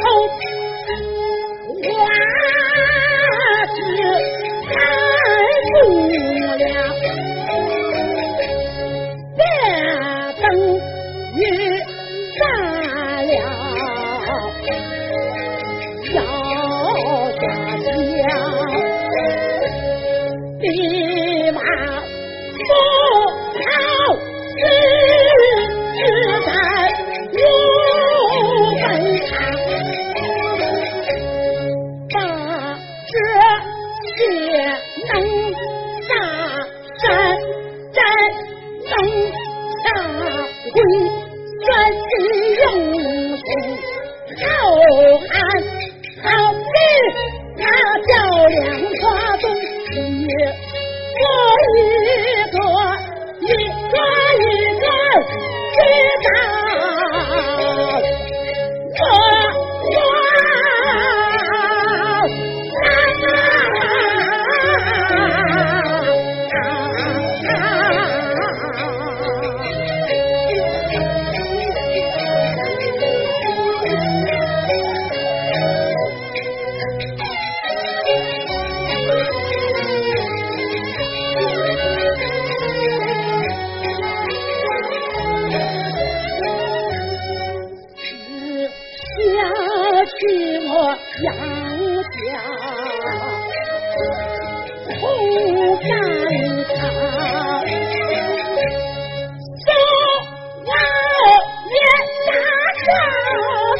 臭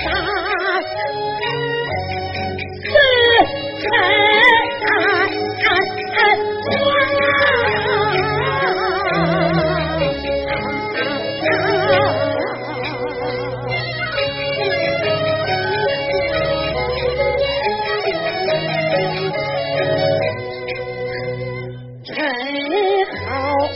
死臣啊！臣好。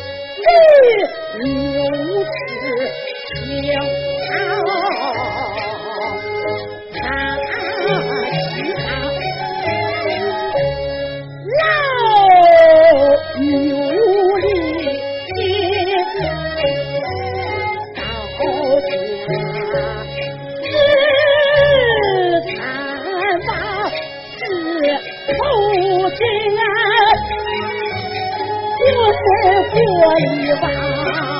这一把。